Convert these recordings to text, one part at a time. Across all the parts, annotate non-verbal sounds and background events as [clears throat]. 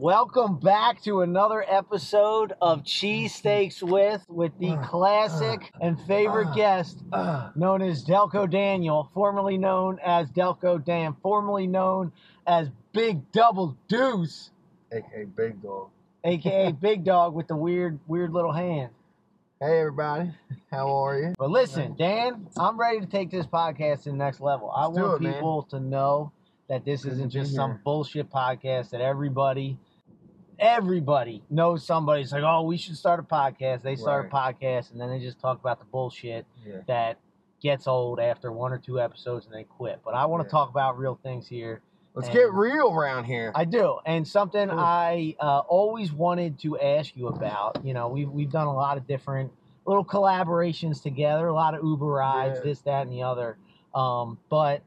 welcome back to another episode of Cheesesteaks with with the uh, classic uh, and favorite uh, guest known as Delco Daniel, formerly known as Delco Dan, formerly known as Big Double Deuce, aka Big Dog. aka [laughs] Big Dog with the weird weird little hand. Hey everybody, how are you? But listen, Dan, I'm ready to take this podcast to the next level. I Let's do want it, man. people to know that this isn't just some bullshit podcast that everybody everybody knows somebody's like, oh, we should start a podcast. They start a podcast and then they just talk about the bullshit Yeah. that gets old after one or two episodes and they quit. But I want to Yeah. talk about real things here. Let's And- get real around here. I do, and something Cool. I uh, always wanted to ask you about. You know, we've we've done a lot of different little collaborations together, a lot of Uber rides, Yeah. this, that, and the other. Um, but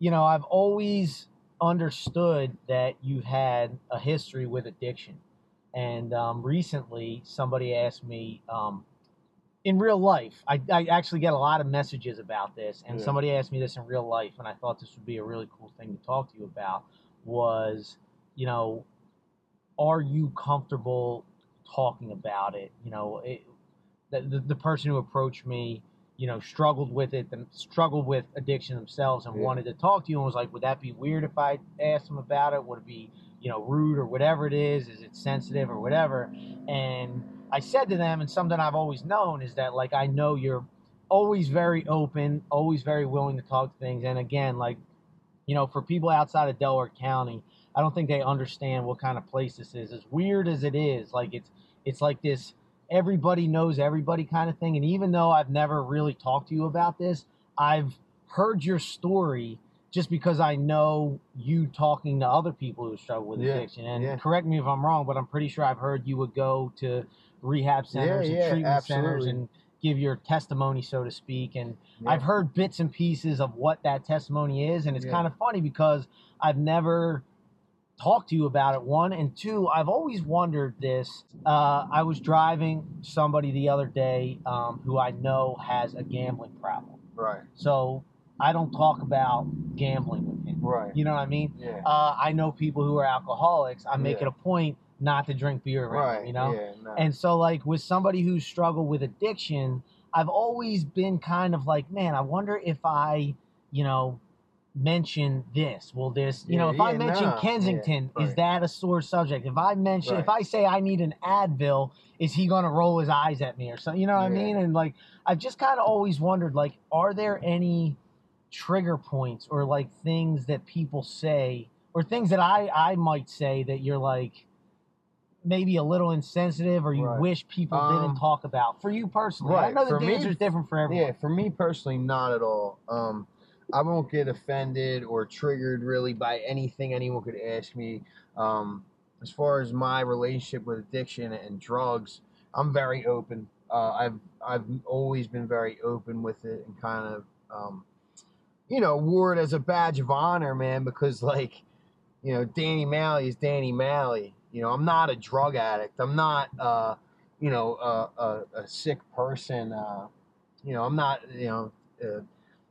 you know, I've always understood that you've had a history with addiction, and um, recently somebody asked me. Um, in real life, I, I actually get a lot of messages about this, and Yeah. somebody asked me this in real life, and I thought this would be a really cool thing to talk to you about. Was you know, are you comfortable talking about it? You know, it, the, the the person who approached me, you know, struggled with it, them struggled with addiction themselves, and Yeah. wanted to talk to you, and was like, would that be weird if I asked them about it? Would it be you know rude or whatever it is? Is it sensitive or whatever? And I said to them, and something I've always known is that like I know you're always very open, always very willing to talk to things, and again, like you know, for people outside of Delaware County, I don't think they understand what kind of place this is. As weird as it is, like it's it's like this everybody knows everybody kind of thing. And even though I've never really talked to you about this, I've heard your story just because I know you talking to other people who struggle with Yeah, addiction. And yeah. correct me if I'm wrong, but I'm pretty sure I've heard you would go to rehab centers yeah, and treatment centers and give your testimony, so to speak. And. I've heard bits and pieces of what that testimony is, and it's kind of funny because I've never talked to you about it. One and two, I've always wondered this. Uh, I was driving somebody the other day um, who I know has a gambling problem, right, so I don't talk about gambling with him. right. You know what I mean? Yeah. Uh, I know people who are alcoholics. I make Yeah. it a point not to drink beer around right. them. You know. Yeah. No. And so, like, with somebody who's struggled with addiction, I've always been kind of like, man, I wonder if I, you know, mention this. Will this, you know, Yeah, if I mention nah, Kensington, yeah, is that a sore subject? If I mention, if I say I need an Advil, is he going to roll his eyes at me or something? You know what I mean? And like, I've just kind of always wondered, like, are there any trigger points or like things that people say or things that I I might say that you're like maybe a little insensitive or you Right. wish people Um, didn't talk about for you personally. I right, know the for me- answer is different for everyone. Yeah, for me personally, not at all. Um, I won't get offended or triggered really by anything anyone could ask me. Um, as far as my relationship with addiction and drugs, I'm very open. Uh, I've I've always been very open with it and kind of, um, you know, wore it as a badge of honor, man. Because like, you know, Danny Malley is Danny Malley. You know, I'm not a drug addict. I'm not, uh, you know, a, a, a sick person. Uh, you know, I'm not, you know, uh,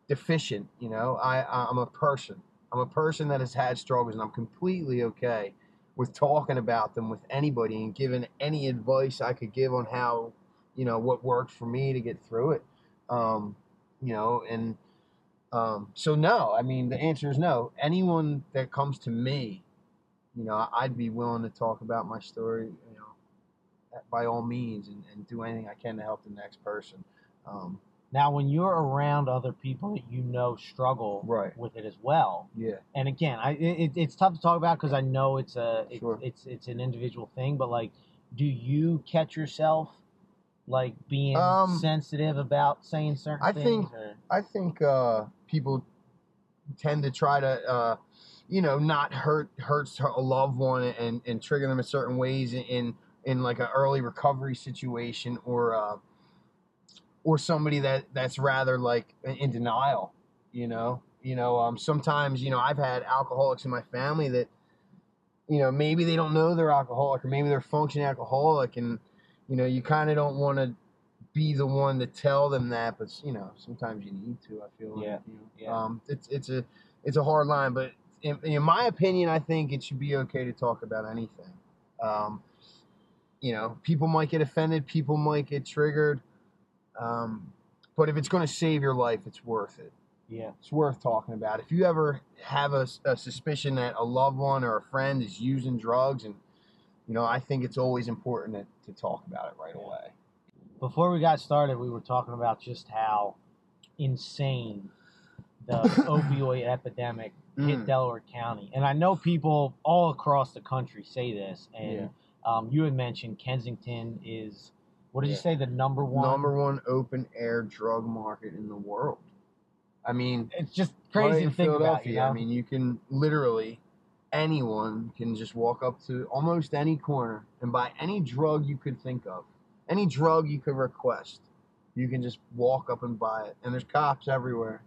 deficient. You know, I I'm a person. I'm a person that has had struggles, and I'm completely okay with talking about them with anybody and giving any advice I could give on how, you know, what worked for me to get through it. Um, you know, and um, so no, I mean the answer is no. Anyone that comes to me, you know, I'd be willing to talk about my story. You know, by all means, and, and do anything I can to help the next person. Um, Now, when you're around other people that you know struggle Right. with it as well, yeah. and again, I it, it's tough to talk about because I know it's a it's, Sure. it's it's an individual thing. But like, do you catch yourself like being Um, sensitive about saying certain I things? think- or- I think uh, people tend to try to, uh, you know, not hurt hurts a loved one and, and trigger them in certain ways in in, in like an early recovery situation or uh, or somebody that that's rather like in denial. You know, you know. Um, sometimes you know I've had alcoholics in my family that, you know, maybe they don't know they're alcoholic or maybe they're functioning alcoholic and you know you kind of don't want to be the one to tell them that, but you know, sometimes you need to. I feel. Yeah, Like, you know, yeah. Um, it's it's a it's a hard line, but in, in my opinion, I think it should be okay to talk about anything. Um, you know, people might get offended, people might get triggered, um, but if it's going to save your life, it's worth it. Yeah. It's worth talking about. If you ever have a, a suspicion that a loved one or a friend is using drugs, and you know, I think it's always important to, to talk about it right away. Before we got started, we were talking about just how insane the [coughs] opioid epidemic hit Mm. Delaware County. And I know people all across the country say this. And Yeah. um, you had mentioned Kensington is, what did you say, the number one? Number one open air drug market in the world. I mean, It's just crazy to think about. You know? I mean, you can literally anyone can just walk up to almost any corner and buy any drug you could think of, any drug you could request. You can just walk up and buy it, and there's cops everywhere.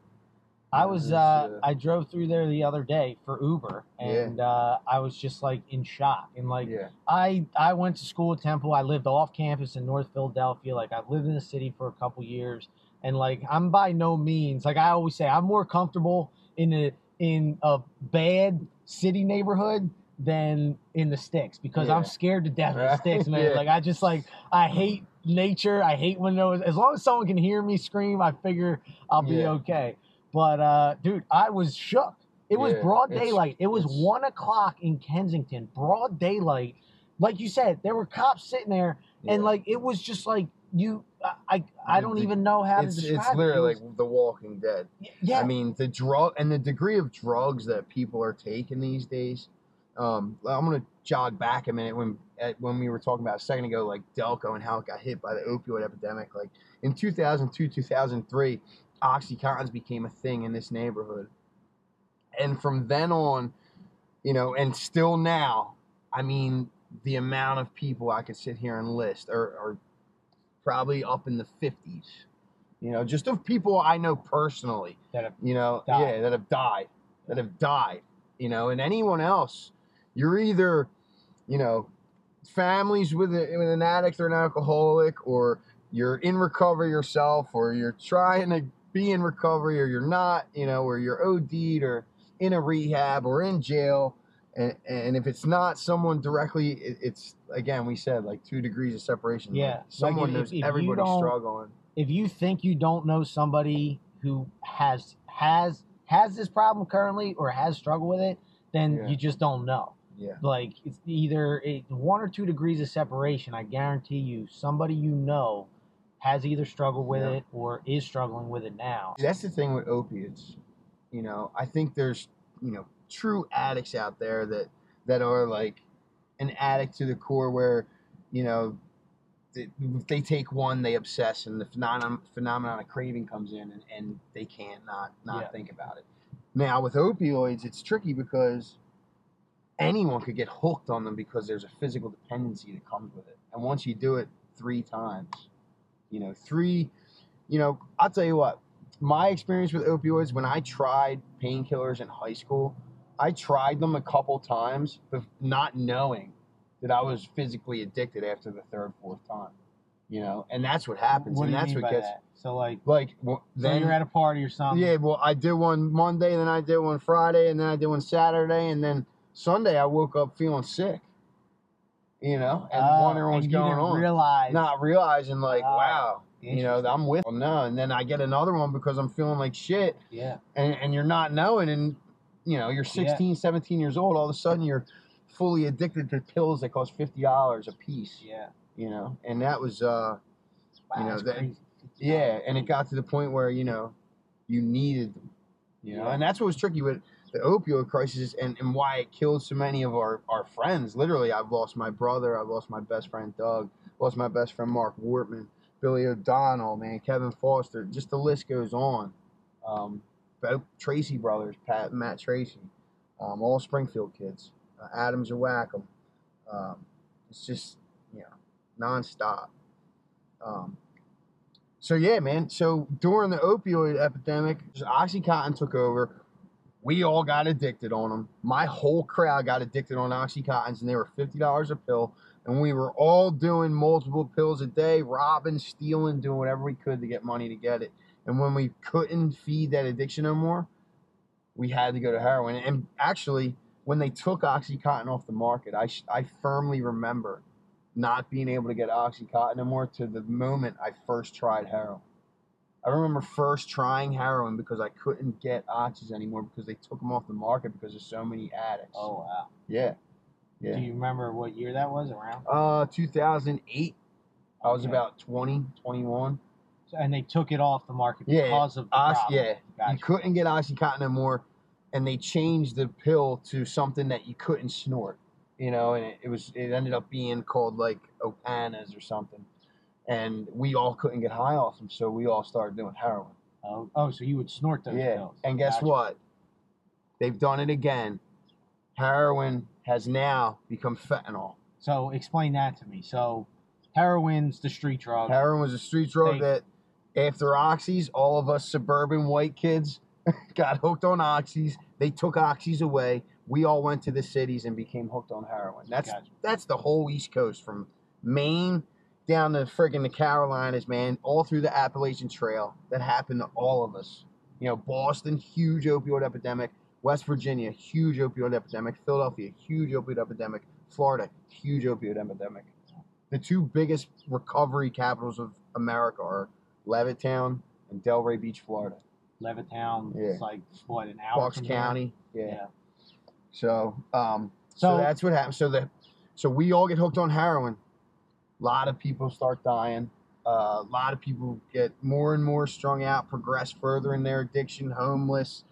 I was uh, uh, I drove through there the other day for Uber, Yeah. and uh, I was just like in shock. And like yeah, I I went to school at Temple. I lived off campus in North Philadelphia. Like I've lived in the city for a couple years, and like I'm by no means like I always say I'm more comfortable in a in a bad city neighborhood than in the sticks because I'm scared to death of the sticks, [laughs] man. Yeah. Like I just like I hate nature. I hate when those. As long as someone can hear me scream, I figure I'll be Yeah. okay. But uh, dude, I was shook. It was Yeah, broad daylight. It was one o'clock in Kensington, broad daylight. Like you said, there were cops sitting there, and yeah. like it was just like you. I I, don't The- even know how it's to describe it's literally it. It like The Walking Dead. yeah, I mean, the drug and the degree of drugs that people are taking these days. Um, I'm gonna jog back a minute when at, when we were talking about a second ago, like Delco and how it got hit by the opioid epidemic. Like in 2002, 2003, OxyContins became a thing in this neighborhood, and from then on, you know, and still now, I mean, the amount of people I could sit here and list are, are probably up in the 50s. You know, just of people I know personally that have- you know, Died. yeah, that have died, that have died, you know, and anyone else, you're either, you know, families with, a, with an addict or an alcoholic, or you're in recovery yourself, or you're trying to be in recovery, or you're not, you know, or you're OD'd, or in a rehab, or in jail. And, and if it's not someone directly, it, it's again we said like two degrees of separation. Yeah, like, someone if- knows if you everybody's struggling. if you think you don't know somebody who has has has this problem currently or has struggled with it, then Yeah. you just don't know. Yeah, Like it's either it, one or two degrees of separation. I guarantee you, somebody you know has either struggled with Yeah. it or is struggling with it now. That's the thing with opiates. You know, I think there's, you know, true addicts out there that that are like an addict to the core where, you know, they, if they take one, they obsess and the phenomenon phenomenon of craving comes in and, and they can't not not Yeah. think about it. Now with opioids, it's tricky because anyone could get hooked on them because there's a physical dependency that comes with it. And once you do it three times, you know, three, you know, I'll tell you what, my experience with opioids, when I tried painkillers in high school, I tried them a couple times, but not knowing that I was physically addicted after the third, fourth time. You know, and that's what happens, What and that's what gets that? So like, like well, so then you're at a party or something. yeah, well, I did one Monday, then I did one Friday, and then I did one Saturday, and then Sunday I woke up feeling sick. You know, and Oh, wondering what's going on. Realize. Not realizing like, Ah, wow, you know, I'm with well, no, and then I get another one because I'm feeling like shit, Yeah. and, and you're not knowing, and you know, you're 16, 17 years old, all of a sudden you're fully addicted to pills that cost fifty dollars a piece. Yeah. You know, and that was uh Wow, You know, that- yeah, and it got to the point where you know you needed them. You know, and that's what was tricky with the opioid crisis and, and why it killed so many of our, our friends. Literally, I've lost my brother, I've lost my best friend Doug, lost my best friend Mark Wortman, Billy O'Donnell, man, Kevin Foster, just the list goes on. Um, Tracy brothers, Pat Matt Tracy, um, all Springfield kids, uh, Adams and Wackham. Um, it's just, you know, nonstop. Um, so yeah, man. So during the opioid epidemic, OxyContin took over. We all got addicted on them. My whole crowd got addicted on OxyContins, and they were fifty dollars a pill. And we were all doing multiple pills a day, robbing, stealing, doing whatever we could to get money to get it. And when we couldn't feed that addiction no more, we had to go to heroin. And actually, when they took OxyContin off the market, I I firmly remember not being able to get OxyContin anymore to the moment I first tried heroin. I remember first trying heroin because I couldn't get oxys anymore because they took them off the market because there's so many addicts. Oh wow. yeah, Yeah. Do you remember what year that was around? Uh, 2008. I was Okay. about 20, 21. So- And they took it off the market Yeah, because of the Ox- problem. yeah, Gotcha. you couldn't get OxyContin anymore, and they changed the pill to something that you couldn't snort. You know, and it, it was it ended up being called like Opanas or something, and we all couldn't get high off them, so we all started doing heroin. Oh, oh, so you would snort those yeah, pills. and guess Gotcha. what? They've done it again. Heroin has now become fentanyl. So explain that to me. So heroin's the street drug. Heroin was a street drug They- that after oxys, all of us suburban white kids [laughs] got hooked on oxys. They took oxys away. We all went to the cities and became hooked on heroin. That's Gotcha. that's the whole East Coast from Maine down to friggin' the Carolinas, man, all through the Appalachian Trail. That happened to all of us. You know, Boston, huge opioid epidemic. West Virginia, huge opioid epidemic. Philadelphia, huge opioid epidemic. Florida, huge opioid epidemic. The two biggest recovery capitals of America are Levittown and Delray Beach, Florida. Levittown. Yeah. It's like what an hour. Bucks? County. Yeah. Yeah. So, um, so, So- that's what happened. So the, so we all get hooked on heroin. A lot of people start dying. Uh, a lot of people get more and more strung out, progress further in their addiction, homeless,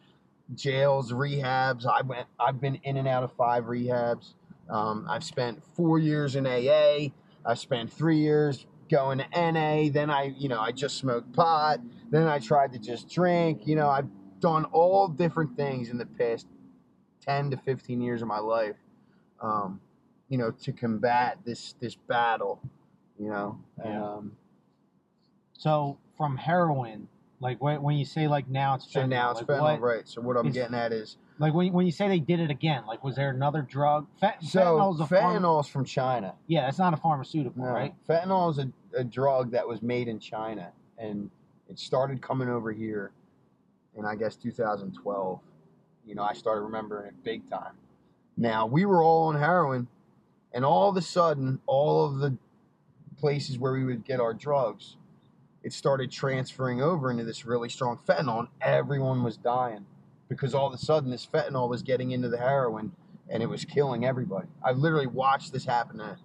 jails, rehabs. I went. I've been in and out of five rehabs. Um, I've spent four years in AA. I spent three years going to NA. Then I, you know, I just smoked pot. Then I tried to just drink. You know, I've done all different things in the past 10 to 15 years of my life um, you know to combat this this battle you know Yeah. um, So from heroin, like when, when you say like now it's so fentanyl, now it's like fentanyl what- right so what i'm is- getting at is Like when, when you say they did it again, like was there another drug? Fent- so fentanyl's a pharma- from china yeah, it's not a pharmaceutical, no. right? fentanyl is a, a drug that was made in china and it started coming over here in i guess 2012 you know i started remembering it big time now we were all on heroin and all of a sudden all of the places where we would get our drugs it started transferring over into this really strong fentanyl and everyone was dying because all of a sudden this fentanyl was getting into the heroin and it was killing everybody. I literally watched this happen to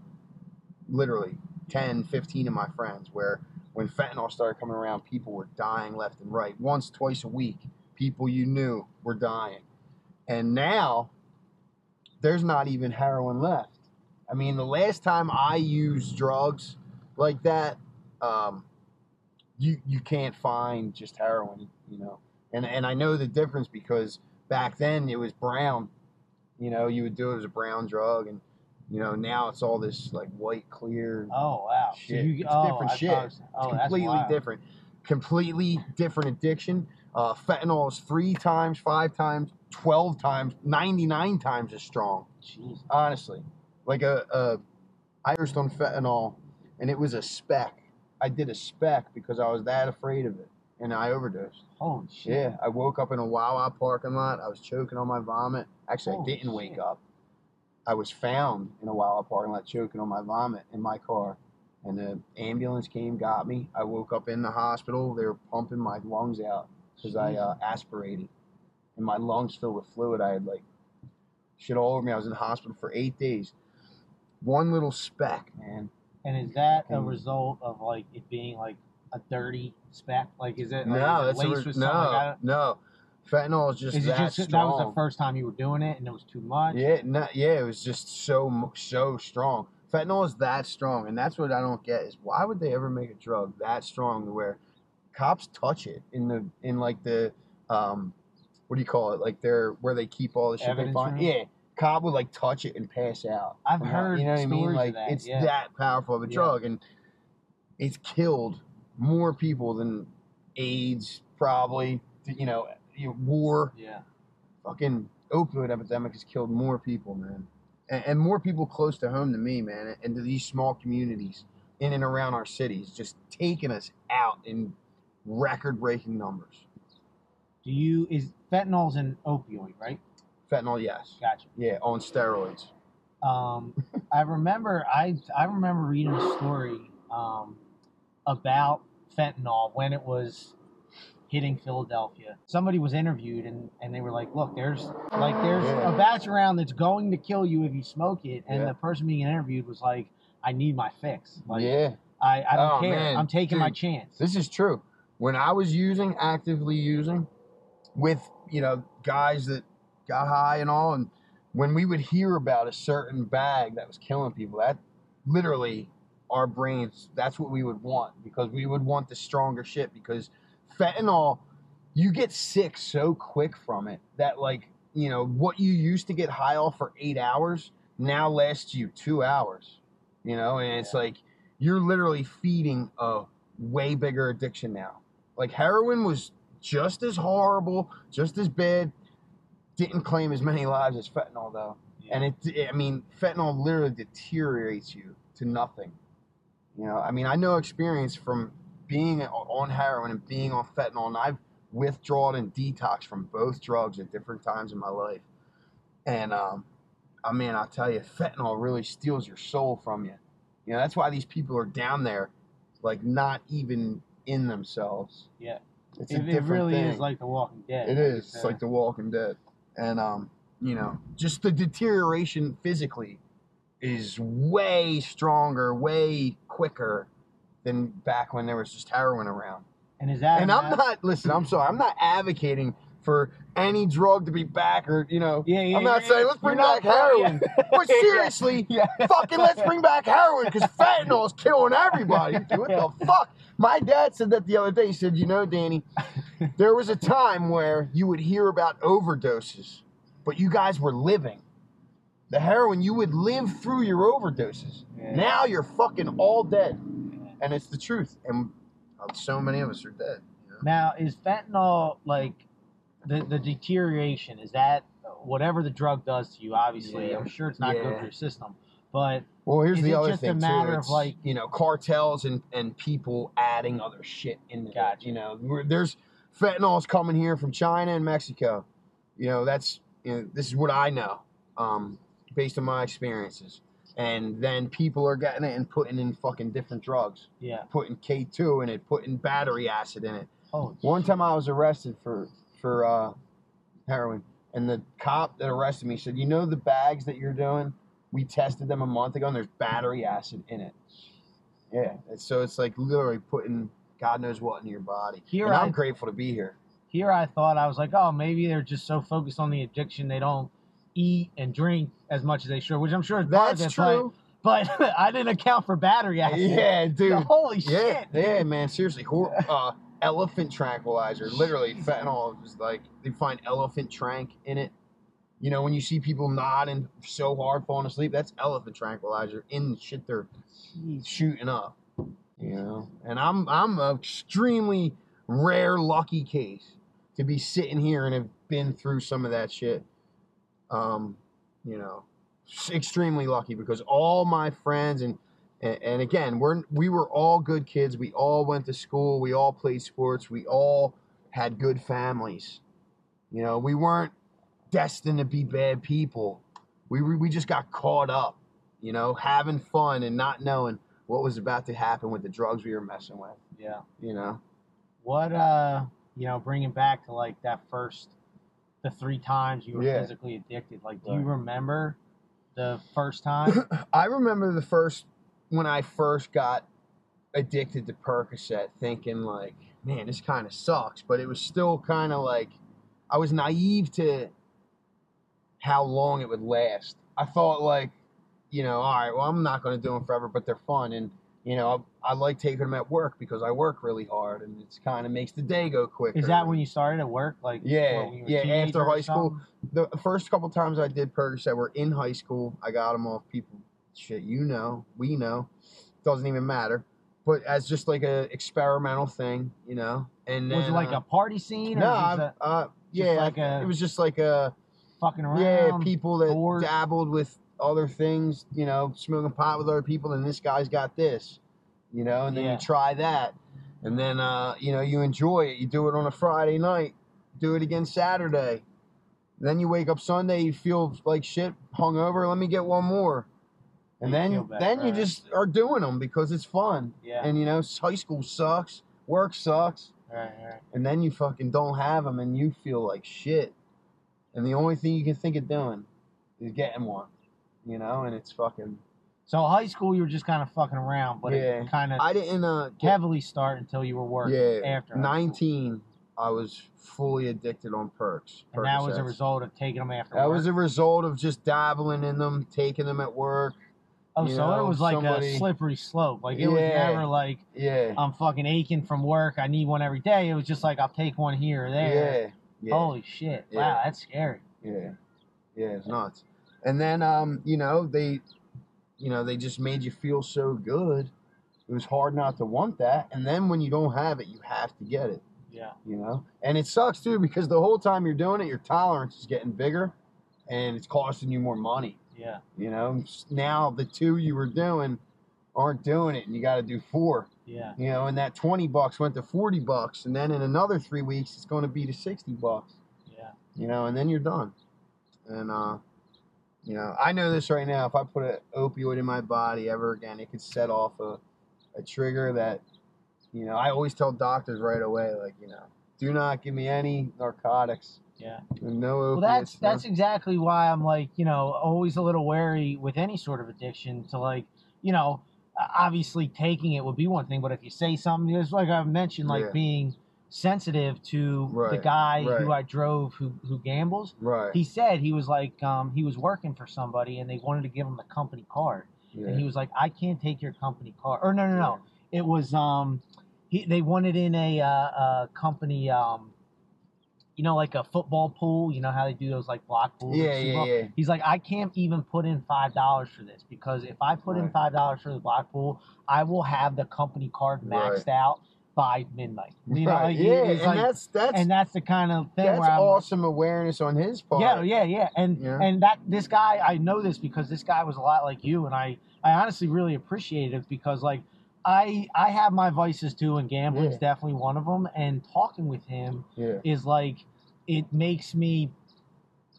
literally 10 15 of my friends where when fentanyl started coming around people were dying left and right. Once twice a week people you knew were dying. And now there's not even heroin left. I mean the last time i used drugs like that um, you you can't find just heroin you know and and i know the difference because back then it was brown you know you would do it as a brown drug and you know now it's all this like white clear Oh wow. Shit. So you, It's oh, different I shit. thought It's oh, that's completely different. Completely different addiction. Uh, fentanyl is three times, five times, twelve times, ninety-nine times as strong. Jeez. Honestly, like a, a I used on fentanyl, and it was a speck. I did a speck because I was that afraid of it, and I overdosed. Holy shit. Yeah, I woke up in a Wawa parking lot. I was choking on my vomit. Actually, Holy I didn't wake up. I was found in a Wawa parking lot choking on my vomit in my car. And the ambulance came, got me. I woke up in the hospital. They were pumping my lungs out because I uh, aspirated. And my lungs filled with fluid. I had like shit all over me. I was in the hospital for eight days. One little speck, man. And is that a result of like it being like a dirty speck? Like is it like, No, is it that's a laced re- with no, like no. Fentanyl is just Is that just strong. that was the first time you were doing it and it was too much? Yeah, no, yeah, it was just so so strong. Fentanyl is that strong, and that's what I don't get is why would they ever make a drug that strong to where cops touch it in the in like the um what do you call it like they're where they keep all the shit they Evidence find room? yeah cop would like touch it and pass out I've heard you know what I mean like that, it's yeah. that powerful of a Yeah. drug and it's killed more people than AIDS probably you know you know, war Yeah. fucking opioid epidemic has killed more people, man, and, and more people close to home to me, man, and to these small communities in and around our cities, just taking us out in record-breaking numbers. Do you is fentanyl's an opioid, right? Fentanyl, yes. Gotcha. Yeah, on steroids. Um, [laughs] I remember I I remember reading a story um, about fentanyl when it was hitting Philadelphia. Somebody was interviewed and, and they were like, "Look, there's like there's Yeah. a batch around that's going to kill you if you smoke it." And Yeah. the person being interviewed was like, "I need my fix. Like yeah, I, I don't Oh, care. man. I'm taking my chance." this is true. When I was using, actively using, with you know guys that got high and all, and when we would hear about a certain bag that was killing people, that literally our brains that's what we would want because we would want the stronger shit because fentanyl you get sick so quick from it that like you know what you used to get high off for eight hours now lasts you two hours you know and it's like you're literally feeding a way bigger addiction now. Like heroin was just as horrible just as bad didn't claim as many lives as fentanyl though Yeah. and it i mean fentanyl literally deteriorates you to nothing you know i mean i know experience from being on heroin and being on fentanyl and i've withdrawn and detoxed from both drugs at different times in my life and um i mean i'll tell you fentanyl really steals your soul from you you know that's why these people are down there like not even in themselves Yeah. it's a it, it really thing. is like The Walking Dead. It is. It's like The Walking Dead. And um, you know, just the deterioration physically is way stronger, way quicker than back when there was just heroin around. and is that And I'm not listen, I'm sorry, I'm not advocating for any drug to be back or you know Yeah, yeah. I'm not saying let's bring back heroin. [laughs] But seriously, [laughs] Yeah. fucking let's bring back heroin because fentanyl is killing everybody. What the [laughs] fuck? My dad said that the other day. He said, you know, Danny, there was a time where you would hear about overdoses, but you guys were living. The heroin, you would live through your overdoses. Yeah. Now you're fucking all dead. And it's the truth. And uh, so many of us are dead. you know? Now, is fentanyl like the the deterioration? Is that whatever the drug does to you? Obviously, Yeah. I'm sure it's not good for your system, but Well, here's the other just a thing matter too. of, It's, like- you know cartels and and people adding other shit in. Gotcha. You know, there's fentanyl's coming here from China and Mexico. You know, that's you know, this is what I know, um, based on my experiences. And then people are getting it and putting in fucking different drugs, yeah. putting K two in it, putting battery acid in it. Oh, One time I was arrested for for uh, heroin, and the cop that arrested me said, "You know the bags that you're doing? We tested them a month ago, and there's battery acid in it." Yeah, and so it's like literally putting God knows what in your body. Here and I- I'm grateful to be here. here I thought I was like, oh, maybe they're just so focused on the addiction they don't eat and drink as much as they should, which I'm sure is part of That's it, but- true. But, [laughs] I didn't account for battery acid. Yeah, dude. [laughs] Holy Yeah, shit. yeah, man. Seriously, hor- [laughs] uh, elephant tranquilizer. Literally, fentanyl is like they find elephant trank in it. You know, when you see people nodding so hard, falling asleep, that's elephant tranquilizer in the shit they're Jeez. shooting up. You know, and I'm I'm a extremely rare, lucky case to be sitting here and have been through some of that shit. Um, you know, extremely lucky because all my friends and and, and again, we're we were all good kids. We all went to school. We all played sports. We all had good families. You know, we weren't destined to be bad people. We we just got caught up. You know, having fun and not knowing what was about to happen with the drugs we were messing with. Yeah. You know, What, uh, you know, bringing back to like that first, the three times you were Yeah. physically addicted, like, do you remember the first time? [clears throat] I remember the first when I first got addicted to Percocet, thinking like, man, this kind of sucks. But it was still kind of like I was naive to how long it would last. I thought like, you know, all right, well, I'm not going to do them forever, but they're fun, and you know, I, I like taking them at work because I work really hard, and it's kind of makes the day go quicker. Is that when you started at work? Like, Yeah, when you were yeah, after high school. the first couple times I did Percocet were in high school. I got them off people. Shit, you know, we know. Doesn't even matter. But as just like a experimental thing, you know. And then, Was it like uh, a party scene? No, it uh, yeah, like a- it was just like a fucking around? yeah, people that bored? dabbled with other things, you know, smoking pot with other people, and this guy's got this, you know, and then Yeah. you try that, and then uh, you know you enjoy it. You do it on a Friday night, do it again Saturday, then you wake up Sunday, you feel like shit, hungover. Let me get one more, and You then then you right. just are doing them because it's fun. Yeah. And you know, high school sucks, work sucks, right, right. and then you fucking don't have them, and you feel like shit. And the only thing you can think of doing is getting one, you know, and it's fucking. So high school, you were just kind of fucking around, but Yeah. it kind of I didn't uh get, heavily start until you were working. yeah after nineteen. I was fully addicted on perks. and that was a result of taking them after That work. was a result of just dabbling in them, taking them at work. oh, so know, it was like somebody- a slippery slope. Like it was never like Yeah. I'm fucking aching from work. I need one every day. It was just like I'll take one here or there. Yeah. Yeah. Holy shit! Yeah. Wow, that's scary. Yeah. Yeah, it's nuts. And then um, you know, they you know, they just made you feel so good. It was hard not to want that. And then when you don't have it, you have to get it, Yeah, you know? And it sucks too because the whole time you're doing it, your tolerance is getting bigger and it's costing you more money. yeah, You know, now the two you were doing aren't doing it and you got to do four. yeah, you know, and that 20 bucks went to 40 bucks, and then in another three weeks, it's going to be to 60 bucks, yeah. you know, and then you're done. And, uh, you know, I know this right now. If I put an opioid in my body ever again, it could set off a, a trigger that, you know, I always tell doctors right away, like, you know, do not give me any narcotics, Yeah. no opiates. Well, that's no- that's exactly why I'm like, you know, always a little wary with any sort of addiction to like, you know, obviously taking it would be one thing, but if you say something, it's like I've mentioned, like Yeah. being sensitive to the guy right. who I drove who who gambles. right. He said he was like, um, he was working for somebody and they wanted to give him the company card, yeah. and he was like, I can't take your company card. Or no, no, no, it was um, he they wanted in a uh, uh company um. You know, like a football pool. You know how they do those like block pools. Yeah, yeah, yeah. He's like, I can't even put in five dollars for this because if I put in five dollars for the block pool, I will have the company card maxed Right. out by midnight. You know, right. like, yeah, and like- that's that's and that's the kind of thing that's awesome awareness on his part. yeah, yeah, yeah, and Yeah. and that this guy, I know this because this guy was a lot like you, and I I honestly really appreciate it because like I I have my vices too, and gambling's Yeah. definitely one of them. And talking with him yeah. is like it makes me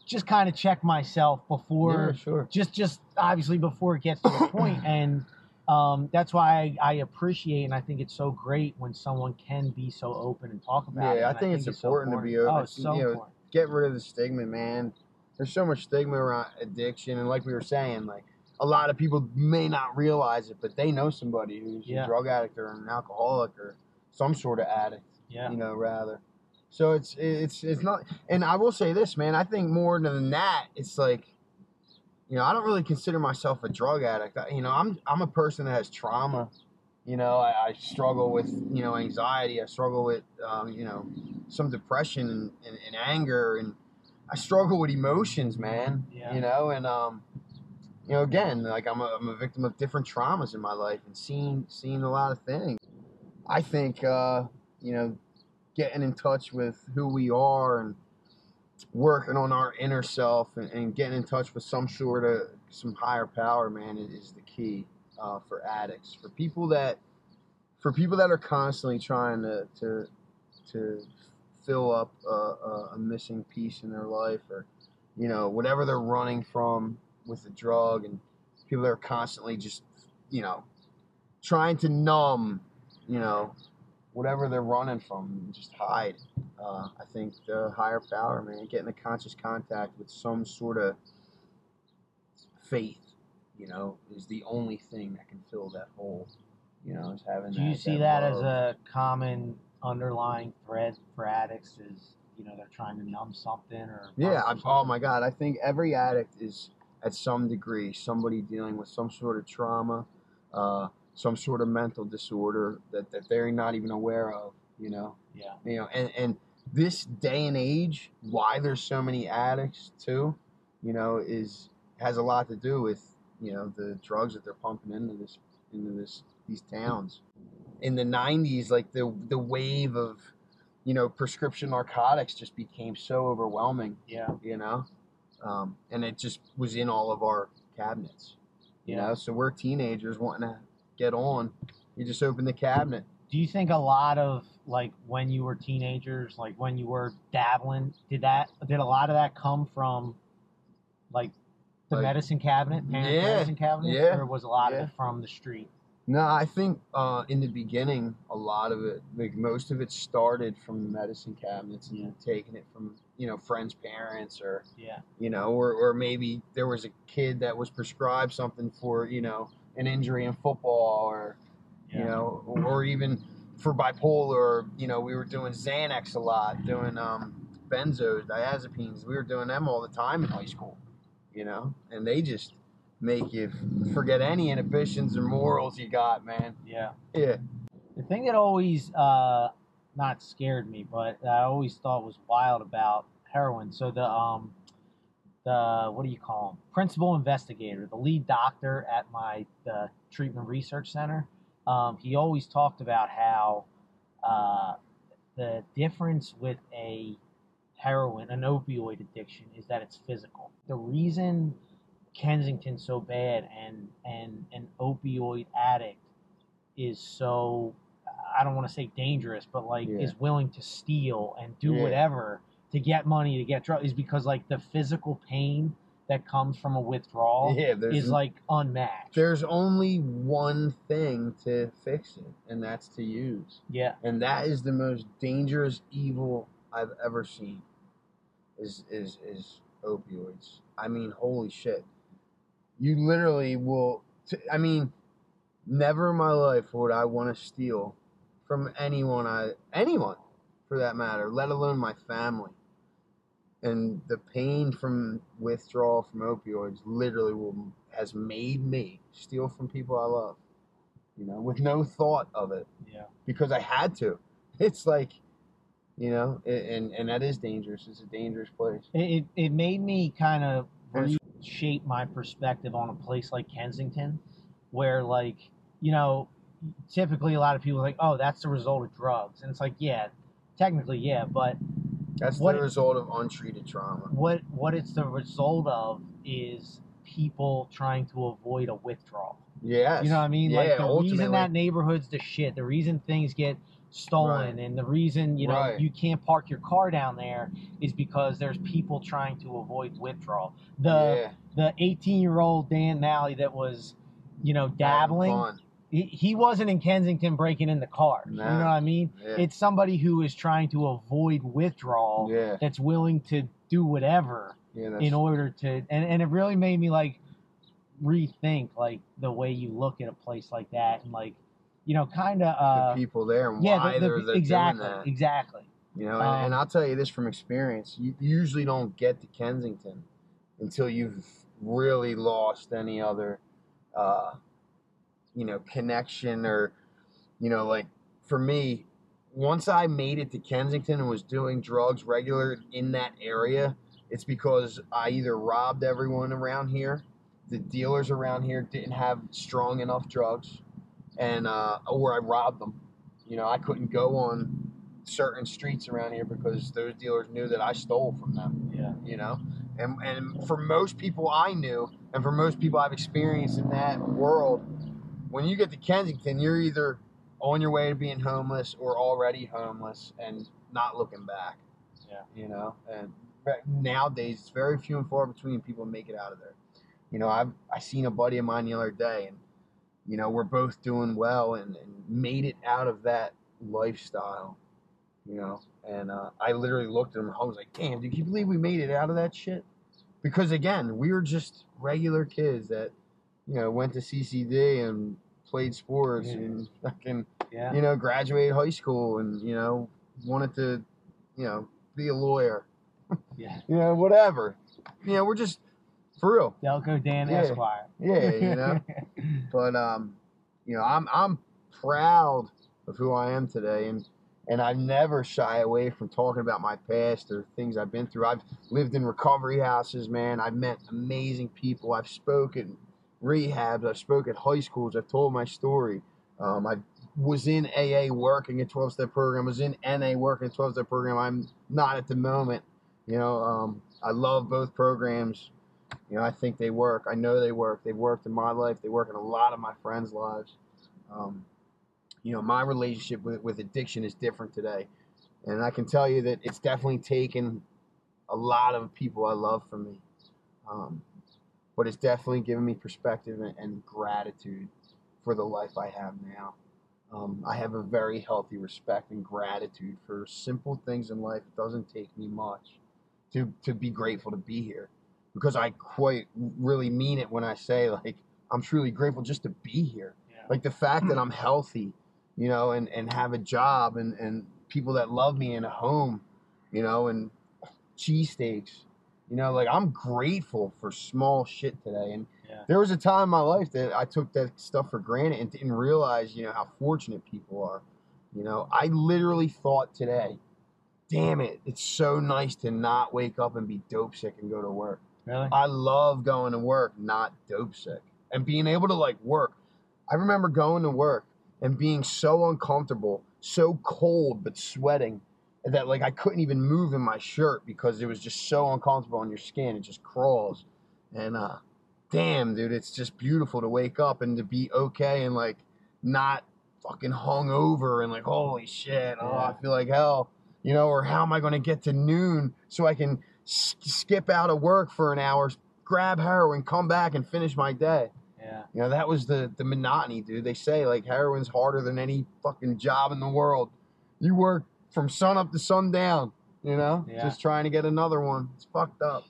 just kind of check myself before yeah, sure. just just obviously before it gets to the point [clears throat] and um, that's why I, I appreciate and I think it's so great when someone can be so open and talk about it. Yeah, I and think it's so important to be open. Oh, it's so You know, important. Get rid of the stigma, man. There's so much stigma around addiction, and like we were saying, like a lot of people may not realize it, but they know somebody who's Yeah. a drug addict or an alcoholic or some sort of addict. Yeah. You know, rather. So it's it's it's not. And I will say this, man. I think more than that, it's like. You know, I don't really consider myself a drug addict. I- You know, I'm I'm a person that has trauma. You know, I, I struggle with you know anxiety. I struggle with um, you know some depression and, and, and anger, and I struggle with emotions, man. Yeah. You know, and um, you know, again, like I'm a, I'm a victim of different traumas in my life and seeing seeing a lot of things. I think uh, you know, getting in touch with who we are and working on our inner self and, and getting in touch with some sort of some higher power, man, is, the key uh, for addicts. For people that for people that are constantly trying to to to fill up a, a, a missing piece in their life or you know whatever they're running from with the drug and people that are constantly just you know trying to numb you know whatever they're running from just hide uh, i think the higher power man getting a conscious contact with some sort of faith you know is the only thing that can fill that hole you know is having Do you see that as a common underlying thread for addicts? Is you know they're trying to numb something or Yeah, I, oh my God! I think every addict is at some degree somebody dealing with some sort of trauma, uh, some sort of mental disorder that, that they're not even aware of. You know, Yeah, you know, and and this day and age, why there's so many addicts too, you know, is has a lot to do with you know the drugs that they're pumping into this into this these towns. In the '90s, like the the wave of you know prescription narcotics just became so overwhelming yeah, you know um, and it just was in all of our cabinets you yeah. know so we're teenagers wanting to get on you just open the cabinet Do you think a lot of like when you were teenagers, like when you were dabbling, did that did a lot of that come from like the Like- medicine cabinet, Yeah, medicine cabinet, yeah, or was a lot yeah. of it from the street? No, I think uh, in the beginning, a lot of it, like most of it, started from the medicine cabinets and Yeah. taking it from you know friends' parents or Yeah, you know, or or maybe there was a kid that was prescribed something for you know an injury in football or yeah, you know, or even for bipolar. You know, we were doing Xanax a lot, doing um, benzos, diazepines. We were doing them all the time in high school. You know, and they just make you forget any inhibitions or morals you got, man. yeah. Yeah. The thing that always uh, not scared me, but I always thought was wild about heroin. So the um, the what do you call him? Principal investigator, the lead doctor at my uh, treatment research center. Um, he always talked about how uh, the difference with a heroin, an opioid addiction, is that it's physical. The reason Kensington's so bad and and an opioid addict is so I don't want to say dangerous, but like Yeah. is willing to steal and do Yeah. whatever to get money to get drugs is because like the physical pain that comes from a withdrawal Yeah, is like unmatched. there's only one thing to fix it, and that's to use. yeah, and that is the most dangerous evil I've ever seen. Is is is opioids? I mean, holy shit! You literally will. T- I mean, never in my life would I want to steal from anyone. I anyone, for that matter, let alone my family. And the pain from withdrawal from opioids literally will has made me steal from people I love. You know, with no thought of it yeah, because I had to. [laughs] It's like, you know, and and that is dangerous. It's a dangerous place. it it, made me kind of reshape my perspective on a place like Kensington, where like you know, typically a lot of people are like, oh, that's the result of drugs, and it's like, yeah, technically, yeah, but That's What- the result of untreated trauma. what what it's the result of is people trying to avoid a withdrawal. Yes. You know what I mean? Yeah, like the reason that neighborhood's the shit, the reason things get stolen, Right. and the reason you know Right. you can't park your car down there is because there's people trying to avoid withdrawal. The yeah, the 18 year old Dan Malley that was, you know, dabbling. He, he wasn't in Kensington breaking into cars. You know what I mean? Yeah. It's somebody who is trying to avoid withdrawal yeah, that's willing to do whatever yeah. In order to and, and it really made me like rethink like the way you look at a place like that and like you know kind of the uh people there and yeah why the, they're, the, they're exactly doing that. exactly You know, and, Um, and I'll tell you this from experience: you usually don't get to Kensington until you've really lost any other, uh, you know, connection or, you know, like for me, once I made it to Kensington and was doing drugs regular in that area, it's because I either robbed everyone around here, the dealers around here didn't have strong enough drugs, and uh, or I robbed them. You know, I couldn't go on certain streets around here because those dealers knew that I stole from them. yeah You know, and and for most people I knew, and for most people I've experienced in that world, when you get to Kensington, you're either on your way to being homeless or already homeless and not looking back. Yeah. You know, and nowadays it's very few and far between people make it out of there. You know, I've I seen a buddy of mine the other day, and you know we're both doing well and, and made it out of that lifestyle. You know, and uh, I literally looked at him. I was like, "Damn, can you believe we made it out of that shit?" Because again, we were just regular kids that, you know, went to CCD and played sports Yeah. and fucking, yeah you know, graduated high school and you know wanted to, you know, be a lawyer. [laughs] yeah You know, whatever. You know, we're just for real. delco dan Yeah. esquire Yeah, you [laughs] know. but um, you know, I'm I'm proud of who I am today, and and I never shy away from talking about my past or things I've been through. I've lived in recovery houses, man. I've met amazing people. I've spoken rehabs. I've spoken at high schools. I've told my story. Um, I was in AA working a 12 step program. I was in NA working a 12 step program. I'm not at the moment. You know, um, I love both programs. You know, I think they work. I know they work. They've worked in my life. They work in a lot of my friends' lives. Um, you know, my relationship with, with addiction is different today. And I can tell you that it's definitely taken a lot of people I love from me. Um, but it's definitely given me perspective and, and gratitude for the life I have now. Um, I have a very healthy respect and gratitude for simple things in life. It doesn't take me much to, to be grateful to be here because I quite really mean it when I say, like, I'm truly grateful just to be here. Yeah. Like the fact that [clears throat] I'm healthy, you know, and, and have a job and, and people that love me and a home, you know, and cheesesteaks. You know, like I'm grateful for small shit today. And Yeah. there was a time in my life that I took that stuff for granted and didn't realize, you know, how fortunate people are. You know, I literally thought today, damn it, it's so nice to not wake up and be dope sick and go to work. Really? I love going to work, not dope sick, and being able to like work. I remember going to work and being so uncomfortable, so cold, but sweating that like I couldn't even move in my shirt because it was just so uncomfortable on your skin. It just crawls. And uh, damn, dude, it's just beautiful to wake up and to be okay and like not fucking hung over and like holy shit, oh, I feel like hell, you know, or how am I going to get to noon so I can s- skip out of work for an hour, grab heroin, come back and finish my day. Yeah. You know, that was the the monotony, dude. They say like heroin's harder than any fucking job in the world. You work from sun up to sundown, you know, Yeah. just trying to get another one. It's fucked up.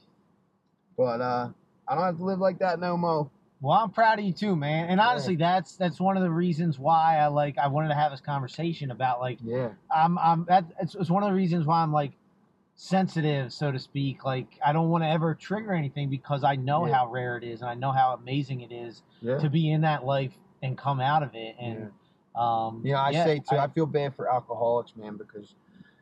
But uh I don't have to live like that no more. Well, I'm proud of you too, man. And honestly, that's that's one of the reasons why I like I wanted to have this conversation about like Yeah. I'm I'm that it's, it's one of the reasons why I'm like sensitive, so to speak. Like I don't want to ever trigger anything because I know Yeah. how rare it is and I know how amazing it is Yeah. to be in that life and come out of it. And um, You know, I yeah, say too, I, I- feel bad for alcoholics, man, because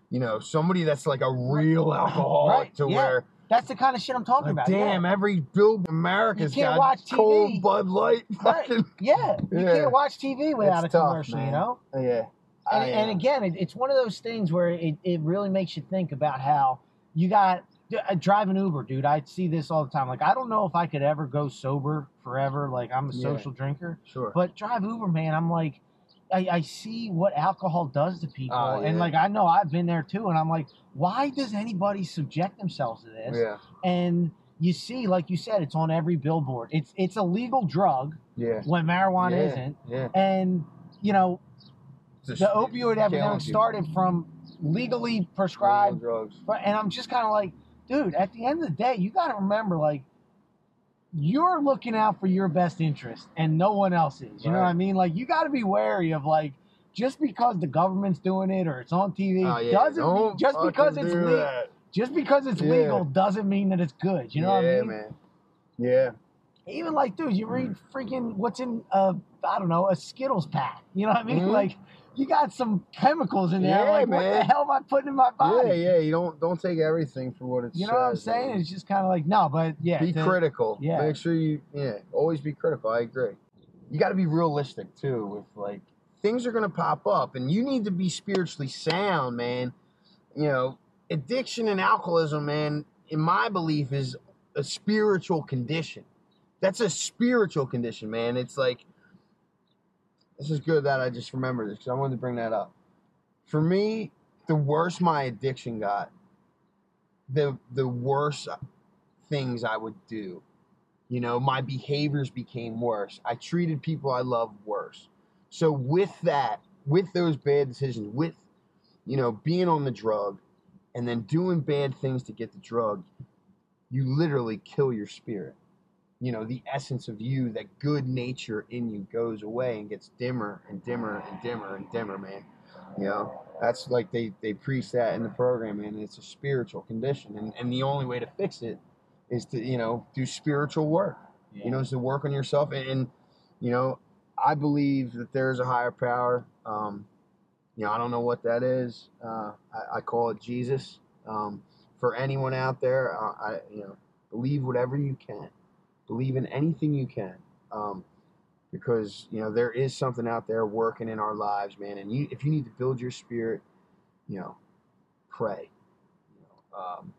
you know, somebody that's like a real alcoholic Right, to yeah. where that's the kind of shit I'm talking like, about. damn, every build in America's got watch TV. cold Bud Light [laughs] Right. fucking yeah, yeah. You can't watch TV without It's a tough, commercial, you know. Yeah. and, I, and again, it, it's one of those things where it, it really makes you think about how you got uh, driving Uber, dude. I see this all the time. Like, I don't know if I could ever go sober forever. Like, I'm a Yeah. social drinker, sure. but drive Uber, man. I'm like, I, I see what alcohol does to people, Oh, and like I know I've been there too, and I'm like, why does anybody subject themselves to this? yeah. And you see, like you said, it's on every billboard. It's it's a legal drug Yeah. when marijuana yeah. isn't, Yeah. and you know the a- opioid epidemic started from legally prescribed drugs. and i'm just kind of like dude at the end of the day you got to remember like you're looking out for your best interest and no one else is you know what i mean like you got to be wary of like just because the government's doing it or it's on tv Oh, yeah. doesn't mean, just because it's legal that. just because it's Yeah. legal doesn't mean that it's good you know yeah, what i mean man. Yeah. even like dude you read freaking what's in a I don't know a skittles pack you know what i mean Mhm. like you got some chemicals in there Yeah, like what the hell am i putting in my body Yeah, yeah. You don't don't take everything for what it's. you know what i'm saying man. it's just kind of like no but yeah be to- critical. yeah. Make sure you yeah, always be critical. I agree. You got to be realistic too with like things are going to pop up and you need to be spiritually sound, man. You know, addiction and alcoholism, man, in my belief is a spiritual condition. That's a spiritual condition, man. It's like this is good that I just remembered this cuz I wanted to bring that up. For me, the worse my addiction got, the the worse things I would do. You know, my behaviors became worse. I treated people I love worse. So with that, with those bad decisions, with you know, being on the drug and then doing bad things to get the drug, you literally kill your spirit. You know, the essence of you, that good nature in you goes away and gets dimmer and dimmer and dimmer and dimmer, man. You know, that's like they, they preach that in the program, and it's a spiritual condition. And, and the only way to fix it is to, you know, do spiritual work. Yeah. You know, is to work on yourself. And, and, you know, I believe that there's a higher power. Um, you know, I don't know what that is. Uh, I, I call it Jesus. Um, for anyone out there, uh, I, you know, believe whatever you can. Believe in anything you can. Um, because you know there is something out there working in our lives, man. And you, if you need to build your spirit, you know, pray. You know, um,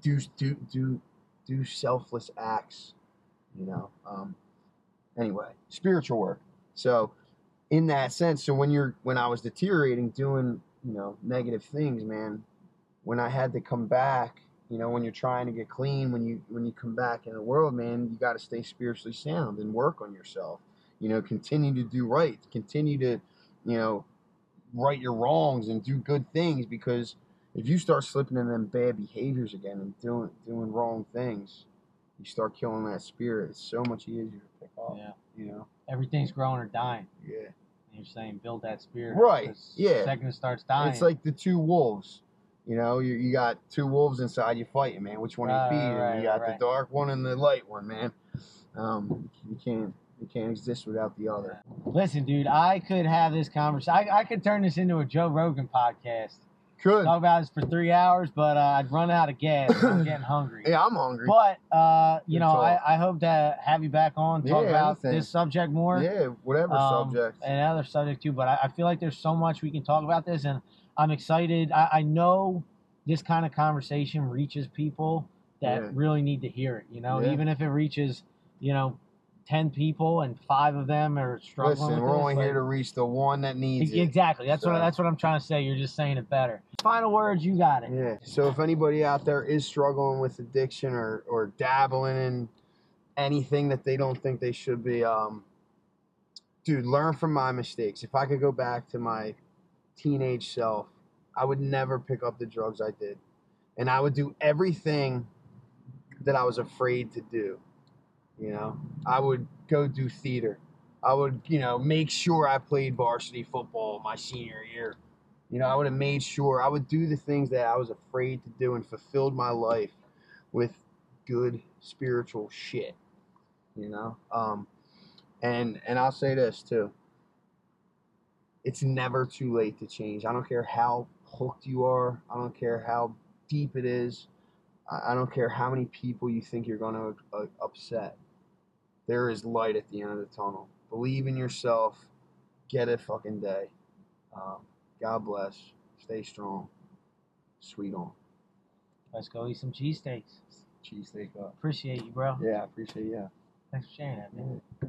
do do do do selfless acts. You know. Um, anyway, spiritual work. So in that sense, so when you're when I was deteriorating, doing you know negative things, man, when I had to come back, you know, when you're trying to get clean, when you when you come back in the world, man, you got to stay spiritually sound and work on yourself. You know, continue to do right, continue to, you know, right your wrongs and do good things because if you start slipping in them bad behaviors again and doing doing wrong things, you start killing that spirit. It's so much easier to pick up. Yeah. You know. Everything's growing or dying. Yeah. And you're saying build that spirit. right yeah. The second it starts dying. It's like the two wolves. You know, you, you got two wolves inside you fighting, man. Which one Right, you feed? right, you got right. the dark one and the light one, man. Um, you can't you can't exist without the other. Listen, dude, I could have this conversation. I, I could turn this into a Joe Rogan podcast. Good. Talk about this for three hours, but uh, I'd run out of gas. I'm [coughs] getting hungry. Yeah, I'm hungry. But uh, you Good know, I. I hope to have you back on talk Yeah, about anything. this subject more. yeah, whatever um, subject. and other subject too. But I, I feel like there's so much we can talk about this, and I'm excited. I, I know this kind of conversation reaches people that Yeah. really need to hear it. You know, Yeah. even if it reaches, you know, ten people and five of them are struggling. Listen, we're this, only like- here to reach the one that needs it. Exactly. That's what that's what I'm trying to say. You're just saying it better. Final words. You got it. Yeah. So if anybody out there is struggling with addiction or or dabbling in anything that they don't think they should be, um, dude, learn from my mistakes. If I could go back to my teenage self, I would never pick up the drugs I did, and I would do everything that I was afraid to do. You know, I would go do theater. I would, you know, make sure I played varsity football my senior year. You know, I would have made sure I would do the things that I was afraid to do and fulfilled my life with good spiritual shit. You know? Um and and I'll say this too. It's never too late to change. I don't care how hooked you are. I don't care how deep it is. I don't care how many people you think you're going to uh, upset. There is light at the end of the tunnel. Believe in yourself. Get a fucking day. Um, God bless. Stay strong. Sweet on. Let's go eat some cheesesteaks. Cheesesteak up. Appreciate you, bro. Yeah, I appreciate you. Thanks for sharing that, man. Yeah.